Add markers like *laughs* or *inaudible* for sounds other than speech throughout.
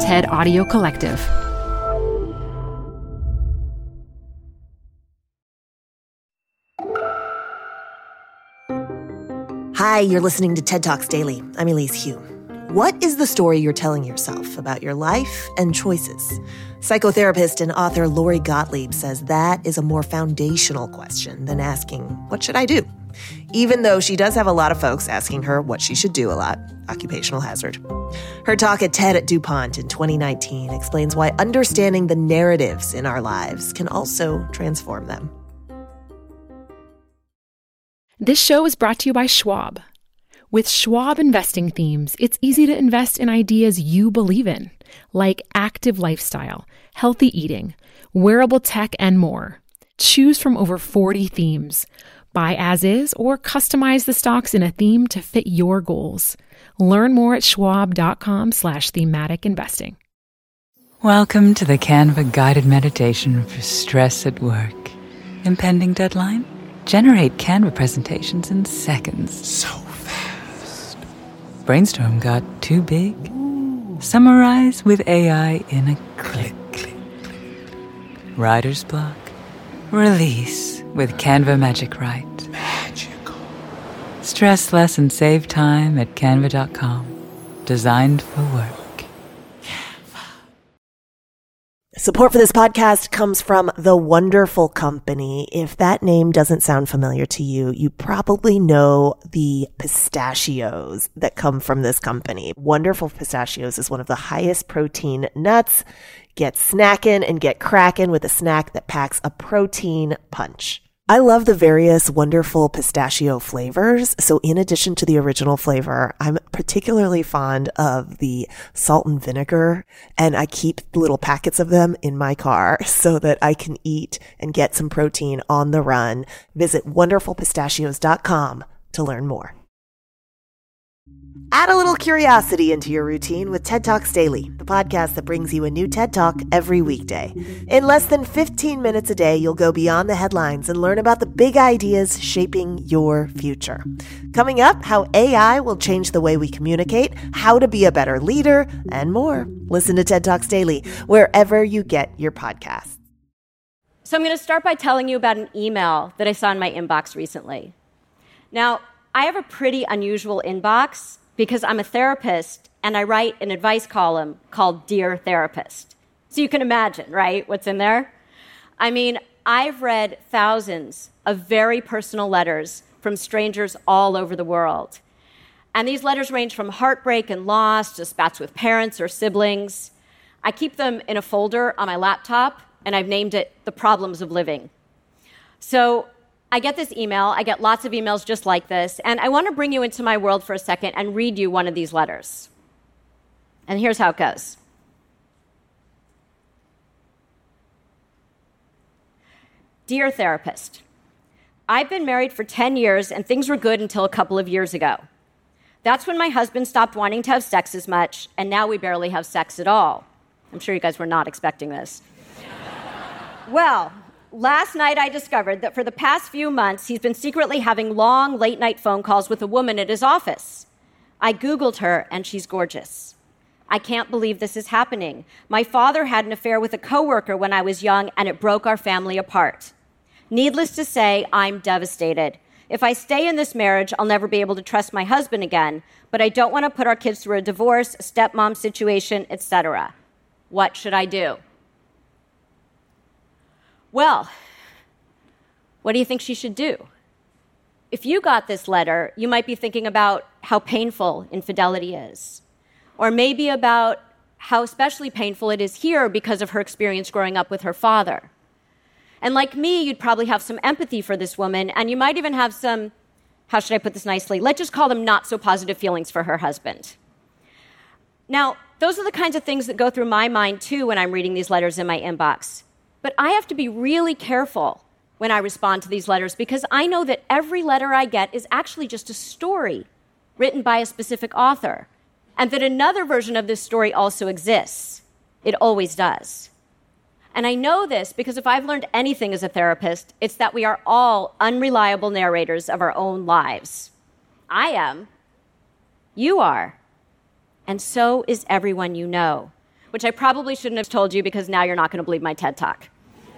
TED Audio Collective. Hi, you're listening to TED Talks Daily. I'm Elise Hu. What is the story you're telling yourself about your life and choices? Psychotherapist and author Lori Gottlieb says that is a more foundational question than asking, What should I do? Even though she does have a lot of folks asking her what she should do a lot, occupational hazard. Her talk at TED at DuPont in 2019 explains why understanding the narratives in our lives can also transform them. This show is brought to you by Schwab. With Schwab investing themes, it's easy to invest in ideas you believe in, like active lifestyle, healthy eating, wearable tech, and more. Choose from over 40 themes. Buy as is or customize the stocks in a theme to fit your goals. Learn more at schwab.com slash thematic investing. Welcome to the Canva guided meditation for stress at work. Impending deadline? Generate Canva presentations in seconds. So fast. Brainstorm got too big? Ooh. Summarize with AI in a click. click, click. Writer's block? Release with Canva Magic Write. Magical. Stress less and save time at canva.com. Designed for work. Canva. Support for this podcast comes from The Wonderful Company. If that name doesn't sound familiar to you, you probably know the pistachios that come from this company. Wonderful Pistachios is one of the highest protein nuts. Get snacking and get cracking with a snack that packs a protein punch. I love the various wonderful pistachio flavors. So in addition to the original flavor, I'm particularly fond of the salt and vinegar and I keep little packets of them in my car *laughs* so that I can eat and get some protein on the run. Visit wonderfulpistachios.com to learn more. Add a little curiosity into your routine with TED Talks Daily, the podcast that brings you a new TED Talk every weekday. In less than 15 minutes a day, you'll go beyond the headlines and learn about the big ideas shaping your future. Coming up, how AI will change the way we communicate, how to be a better leader, and more. Listen to TED Talks Daily wherever you get your podcasts. So, I'm going to start by telling you about an email that I saw in my inbox recently. Now, I have a pretty unusual inbox because I'm a therapist and I write an advice column called Dear Therapist. So you can imagine, right, what's in there? I mean, I've read thousands of very personal letters from strangers all over the world. And these letters range from heartbreak and loss to spats with parents or siblings. I keep them in a folder on my laptop, and I've named it The Problems of Living. So I get this email, I get lots of emails just like this, and I want to bring you into my world for a second and read you one of these letters. And here's how it goes Dear therapist, I've been married for 10 years and things were good until a couple of years ago. That's when my husband stopped wanting to have sex as much, and now we barely have sex at all. I'm sure you guys were not expecting this. well, Last night, I discovered that for the past few months, he's been secretly having long, late night phone calls with a woman at his office. I Googled her, and she's gorgeous. I can't believe this is happening. My father had an affair with a coworker when I was young, and it broke our family apart. Needless to say, I'm devastated. If I stay in this marriage, I'll never be able to trust my husband again, but I don't want to put our kids through a divorce, stepmom situation, etc. What should I do? Well, what do you think she should do? If you got this letter, you might be thinking about how painful infidelity is, or maybe about how especially painful it is here because of her experience growing up with her father. And like me, you'd probably have some empathy for this woman, and you might even have some, how should I put this nicely? Let's just call them not so positive feelings for her husband. Now, those are the kinds of things that go through my mind too when I'm reading these letters in my inbox. But I have to be really careful when I respond to these letters because I know that every letter I get is actually just a story written by a specific author, and that another version of this story also exists. It always does. And I know this because if I've learned anything as a therapist, it's that we are all unreliable narrators of our own lives. I am. You are. And so is everyone you know. Which I probably shouldn't have told you because now you're not going to believe my TED Talk.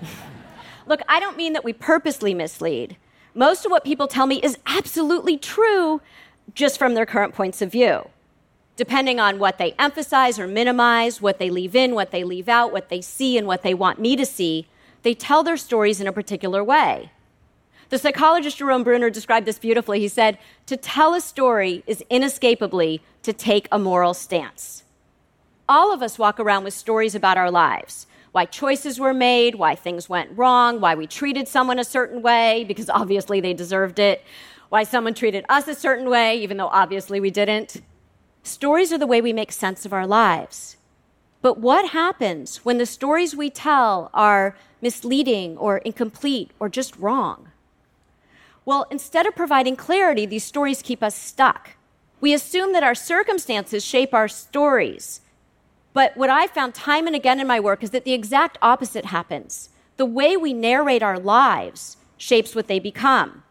*laughs* Look, I don't mean that we purposely mislead. Most of what people tell me is absolutely true just from their current points of view. Depending on what they emphasize or minimize, what they leave in, what they leave out, what they see, and what they want me to see, they tell their stories in a particular way. The psychologist Jerome Bruner described this beautifully. He said, To tell a story is inescapably to take a moral stance. All of us walk around with stories about our lives why choices were made, why things went wrong, why we treated someone a certain way, because *laughs* obviously they deserved it, why someone treated us a certain way, even though obviously we didn't. Stories are the way we make sense of our lives. But what happens when the stories we tell are misleading or incomplete or just wrong? Well, instead of providing clarity, these stories keep us stuck. We assume that our circumstances shape our stories, but what I found time and again in my work is that the exact opposite happens. The way we narrate our lives shapes what they become.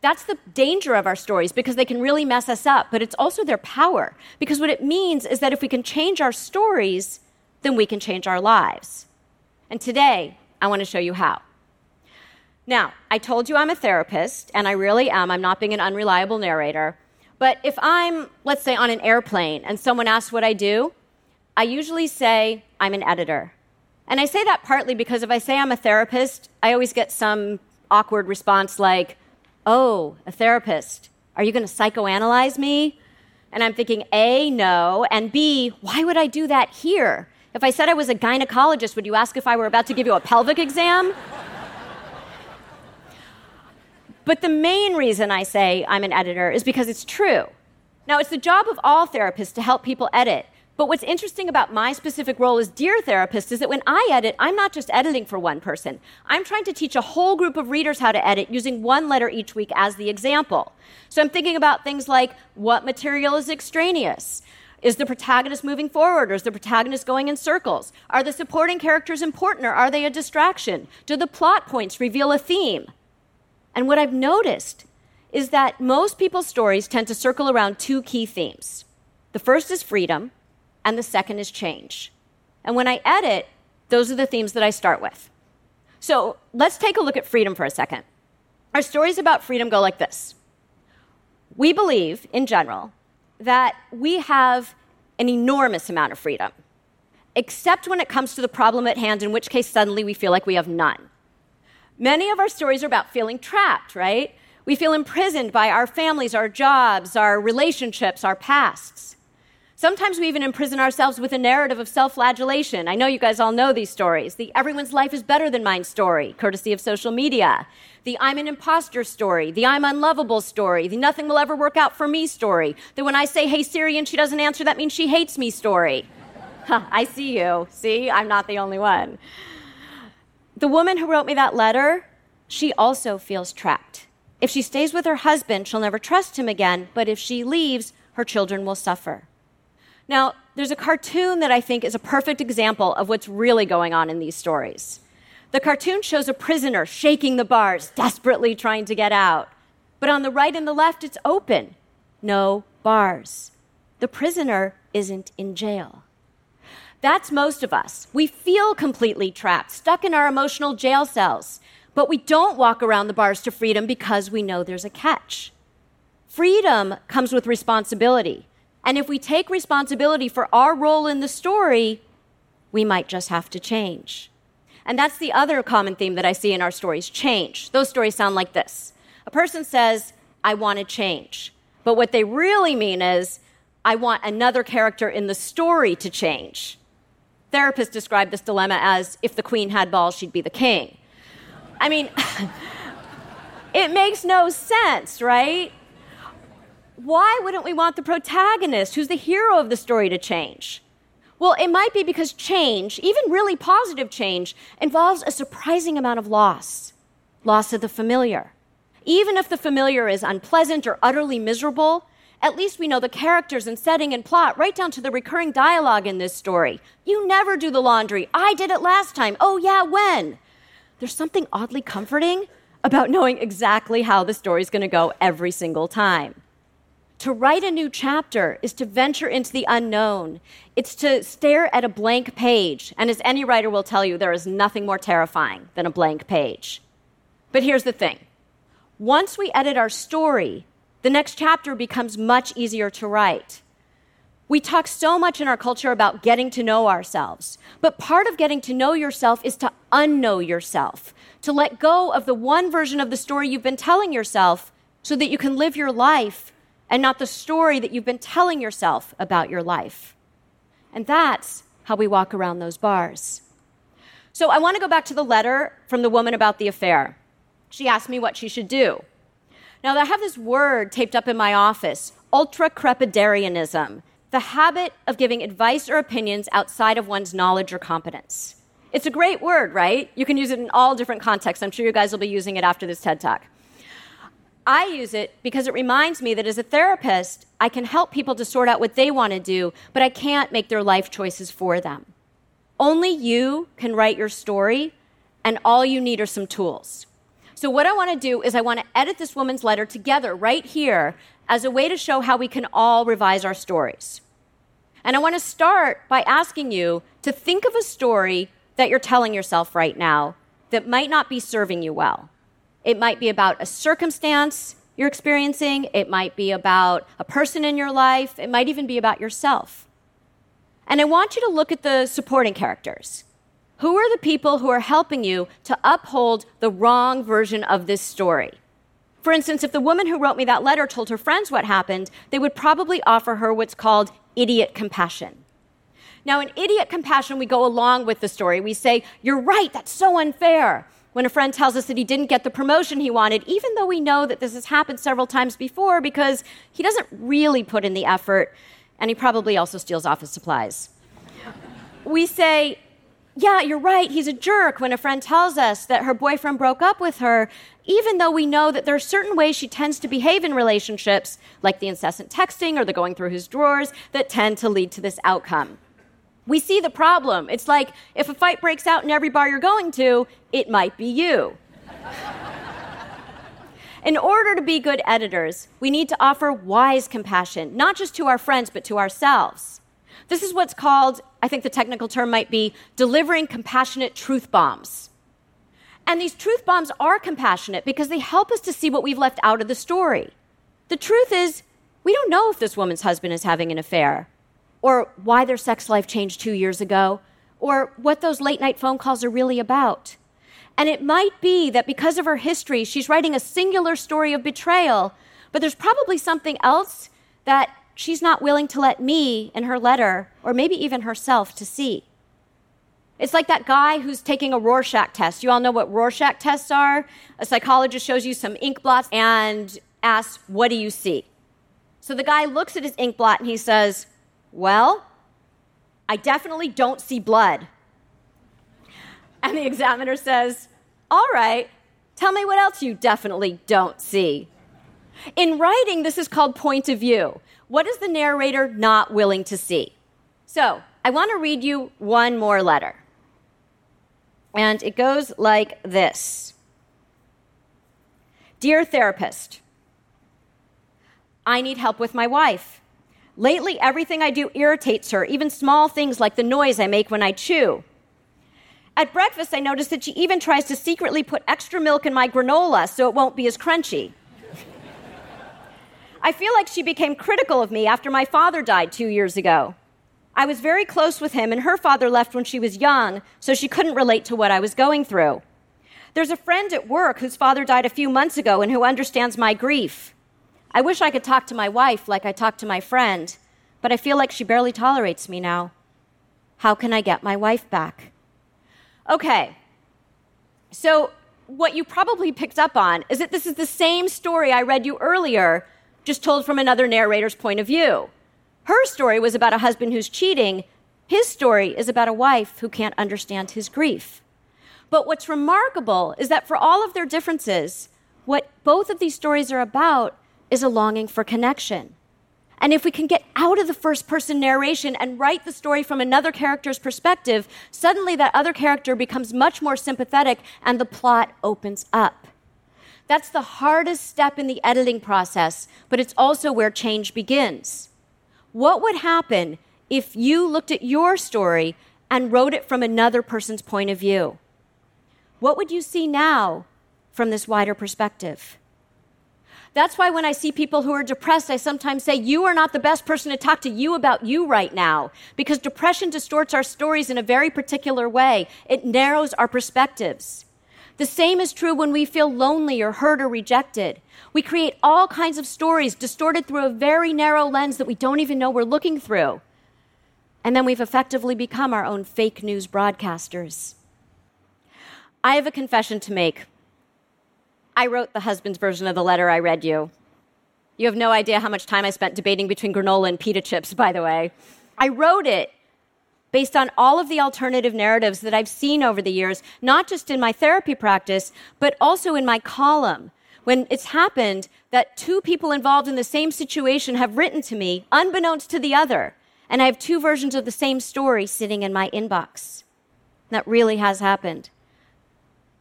That's the danger of our stories because they can really mess us up, but it's also their power. Because what it means is that if we can change our stories, then we can change our lives. And today, I want to show you how. Now, I told you I'm a therapist, and I really am. I'm not being an unreliable narrator. But if I'm, let's say, on an airplane and someone asks what I do, I usually say I'm an editor. And I say that partly because if I say I'm a therapist, I always get some awkward response like, Oh, a therapist. Are you going to psychoanalyze me? And I'm thinking, A, no. And B, why would I do that here? If I said I was a gynecologist, would you ask if I were about to give you a pelvic exam? but the main reason I say I'm an editor is because it's true. Now, it's the job of all therapists to help people edit. But what's interesting about my specific role as Dear Therapist is that when I edit, I'm not just editing for one person. I'm trying to teach a whole group of readers how to edit using one letter each week as the example. So I'm thinking about things like what material is extraneous? Is the protagonist moving forward or is the protagonist going in circles? Are the supporting characters important or are they a distraction? Do the plot points reveal a theme? And what I've noticed is that most people's stories tend to circle around two key themes. The first is freedom, and the second is change. And when I edit, those are the themes that I start with. So let's take a look at freedom for a second. Our stories about freedom go like this We believe, in general, that we have an enormous amount of freedom, except when it comes to the problem at hand, in which case suddenly we feel like we have none. Many of our stories are about feeling trapped, right? We feel imprisoned by our families, our jobs, our relationships, our pasts. Sometimes we even imprison ourselves with a narrative of self flagellation. I know you guys all know these stories. The everyone's life is better than mine story, courtesy of social media. The I'm an imposter story. The I'm unlovable story. The nothing will ever work out for me story. The when I say, hey Siri, and she doesn't answer, that means she hates me story. Huh, *laughs* I see you. See, I'm not the only one. The woman who wrote me that letter, she also feels trapped. If she stays with her husband, she'll never trust him again, but if she leaves, her children will suffer. Now, there's a cartoon that I think is a perfect example of what's really going on in these stories. The cartoon shows a prisoner shaking the bars, desperately trying to get out. But on the right and the left, it's open. No bars. The prisoner isn't in jail. That's most of us. We feel completely trapped, stuck in our emotional jail cells. But we don't walk around the bars to freedom because we know there's a catch. Freedom comes with responsibility. And if we take responsibility for our role in the story, we might just have to change. And that's the other common theme that I see in our stories change. Those stories sound like this A person says, I want to change. But what they really mean is, I want another character in the story to change. Therapists describe this dilemma as if the queen had balls, she'd be the king. I mean, *laughs* it makes no sense, right? Why wouldn't we want the protagonist, who's the hero of the story, to change? Well, it might be because change, even really positive change, involves a surprising amount of loss loss of the familiar. Even if the familiar is unpleasant or utterly miserable, at least we know the characters and setting and plot, right down to the recurring dialogue in this story. You never do the laundry. I did it last time. Oh, yeah, when? There's something oddly comforting about knowing exactly how the story's going to go every single time. To write a new chapter is to venture into the unknown. It's to stare at a blank page. And as any writer will tell you, there is nothing more terrifying than a blank page. But here's the thing once we edit our story, the next chapter becomes much easier to write. We talk so much in our culture about getting to know ourselves, but part of getting to know yourself is to unknow yourself, to let go of the one version of the story you've been telling yourself so that you can live your life and not the story that you've been telling yourself about your life. And that's how we walk around those bars. So I want to go back to the letter from the woman about the affair. She asked me what she should do. Now, I have this word taped up in my office ultra crepidarianism the habit of giving advice or opinions outside of one's knowledge or competence. It's a great word, right? You can use it in all different contexts. I'm sure you guys will be using it after this TED Talk. I use it because it reminds me that as a therapist, I can help people to sort out what they want to do, but I can't make their life choices for them. Only you can write your story, and all you need are some tools. So, what I want to do is, I want to edit this woman's letter together right here as a way to show how we can all revise our stories. And I want to start by asking you to think of a story that you're telling yourself right now that might not be serving you well. It might be about a circumstance you're experiencing, it might be about a person in your life, it might even be about yourself. And I want you to look at the supporting characters. Who are the people who are helping you to uphold the wrong version of this story? For instance, if the woman who wrote me that letter told her friends what happened, they would probably offer her what's called idiot compassion. Now, in idiot compassion, we go along with the story. We say, You're right, that's so unfair. When a friend tells us that he didn't get the promotion he wanted, even though we know that this has happened several times before because he doesn't really put in the effort and he probably also steals office supplies. We say, yeah, you're right, he's a jerk when a friend tells us that her boyfriend broke up with her, even though we know that there are certain ways she tends to behave in relationships, like the incessant texting or the going through his drawers, that tend to lead to this outcome. We see the problem. It's like if a fight breaks out in every bar you're going to, it might be you. in order to be good editors, we need to offer wise compassion, not just to our friends, but to ourselves. This is what's called, I think the technical term might be, delivering compassionate truth bombs. And these truth bombs are compassionate because they help us to see what we've left out of the story. The truth is, we don't know if this woman's husband is having an affair, or why their sex life changed two years ago, or what those late night phone calls are really about. And it might be that because of her history, she's writing a singular story of betrayal, but there's probably something else that she's not willing to let me in her letter, or maybe even herself, to see. It's like that guy who's taking a Rorschach test. You all know what Rorschach tests are? A psychologist shows you some ink blots and asks, What do you see? So the guy looks at his ink blot and he says, Well, I definitely don't see blood. *laughs* And the examiner says, All right, tell me what else you definitely don't see. In writing, this is called point of view. What is the narrator not willing to see? So, I want to read you one more letter. And it goes like this Dear therapist, I need help with my wife. Lately, everything I do irritates her, even small things like the noise I make when I chew. At breakfast, I notice that she even tries to secretly put extra milk in my granola so it won't be as crunchy. I feel like she became critical of me after my father died two years ago. I was very close with him, and her father left when she was young, so she couldn't relate to what I was going through. There's a friend at work whose father died a few months ago and who understands my grief. I wish I could talk to my wife like I talk to my friend, but I feel like she barely tolerates me now. How can I get my wife back? Okay, so what you probably picked up on is that this is the same story I read you earlier, just told from another narrator's point of view. Her story was about a husband who's cheating. His story is about a wife who can't understand his grief. But what's remarkable is that for all of their differences, what both of these stories are about is a longing for connection. And if we can get out of the first person narration and write the story from another character's perspective, suddenly that other character becomes much more sympathetic and the plot opens up. That's the hardest step in the editing process, but it's also where change begins. What would happen if you looked at your story and wrote it from another person's point of view? What would you see now from this wider perspective? That's why when I see people who are depressed, I sometimes say, You are not the best person to talk to you about you right now. Because depression distorts our stories in a very particular way, it narrows our perspectives. The same is true when we feel lonely or hurt or rejected. We create all kinds of stories distorted through a very narrow lens that we don't even know we're looking through. And then we've effectively become our own fake news broadcasters. I have a confession to make. I wrote the husband's version of the letter I read you. You have no idea how much time I spent debating between granola and pita chips, by the way. I wrote it based on all of the alternative narratives that I've seen over the years, not just in my therapy practice, but also in my column. When it's happened that two people involved in the same situation have written to me, unbeknownst to the other, and I have two versions of the same story sitting in my inbox. That really has happened.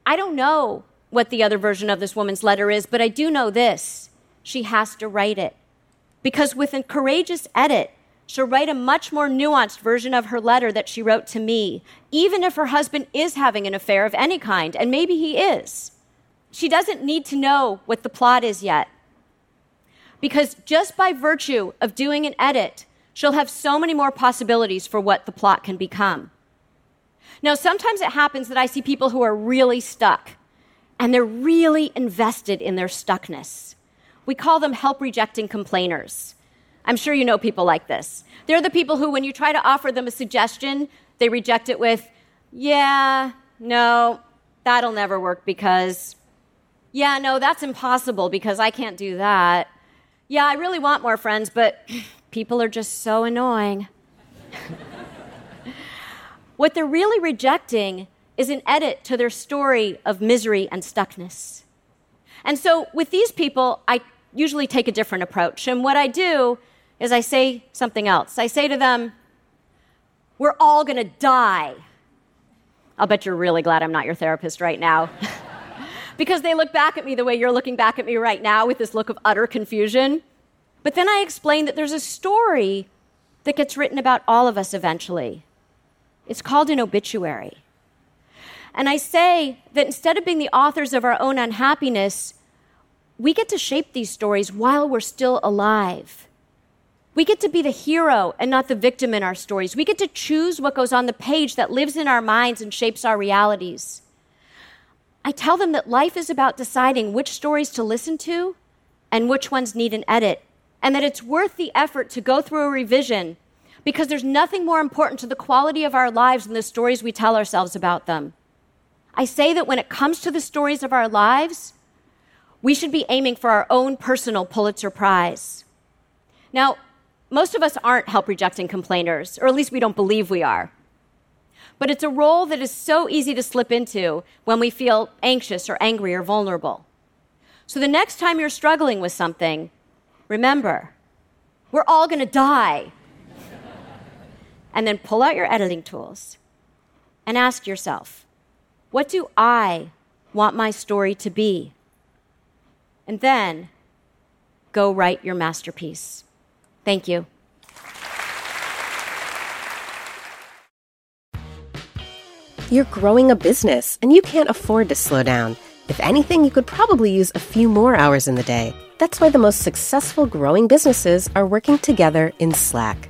I don't know what the other version of this woman's letter is, but I do know this she has to write it. Because with a courageous edit, she'll write a much more nuanced version of her letter that she wrote to me, even if her husband is having an affair of any kind, and maybe he is. She doesn't need to know what the plot is yet. Because just by virtue of doing an edit, she'll have so many more possibilities for what the plot can become. Now, sometimes it happens that I see people who are really stuck and they're really invested in their stuckness. We call them help rejecting complainers. I'm sure you know people like this. They're the people who, when you try to offer them a suggestion, they reject it with, yeah, no, that'll never work because, yeah, no, that's impossible because I can't do that. Yeah, I really want more friends, but *clears throat* people are just so annoying. *laughs* what they're really rejecting is an edit to their story of misery and stuckness. And so with these people, I usually take a different approach. And what I do is I say something else. I say to them, We're all gonna die. I'll bet you're really glad I'm not your therapist right now. *laughs* because they look back at me the way you're looking back at me right now with this look of utter confusion. But then I explain that there's a story that gets written about all of us eventually. It's called an obituary. And I say that instead of being the authors of our own unhappiness, we get to shape these stories while we're still alive. We get to be the hero and not the victim in our stories. We get to choose what goes on the page that lives in our minds and shapes our realities. I tell them that life is about deciding which stories to listen to and which ones need an edit, and that it's worth the effort to go through a revision because there's nothing more important to the quality of our lives than the stories we tell ourselves about them. I say that when it comes to the stories of our lives, we should be aiming for our own personal Pulitzer Prize. Now, most of us aren't help rejecting complainers, or at least we don't believe we are. But it's a role that is so easy to slip into when we feel anxious or angry or vulnerable. So the next time you're struggling with something, remember, we're all to die. and then pull out your editing tools and ask yourself, what do I want my story to be? And then go write your masterpiece. Thank you. You're growing a business and you can't afford to slow down. If anything, you could probably use a few more hours in the day. That's why the most successful growing businesses are working together in Slack.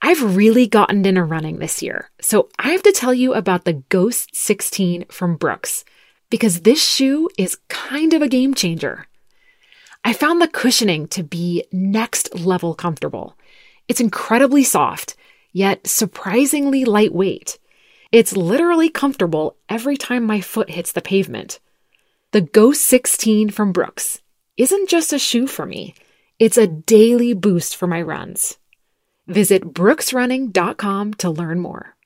I've really gotten into running this year, so I have to tell you about the Ghost 16 from Brooks because this shoe is kind of a game changer. I found the cushioning to be next level comfortable. It's incredibly soft, yet surprisingly lightweight. It's literally comfortable every time my foot hits the pavement. The Ghost 16 from Brooks. isn't just a shoe for me, it's a daily boost for my runs. Visit brooksrunning.com to learn more.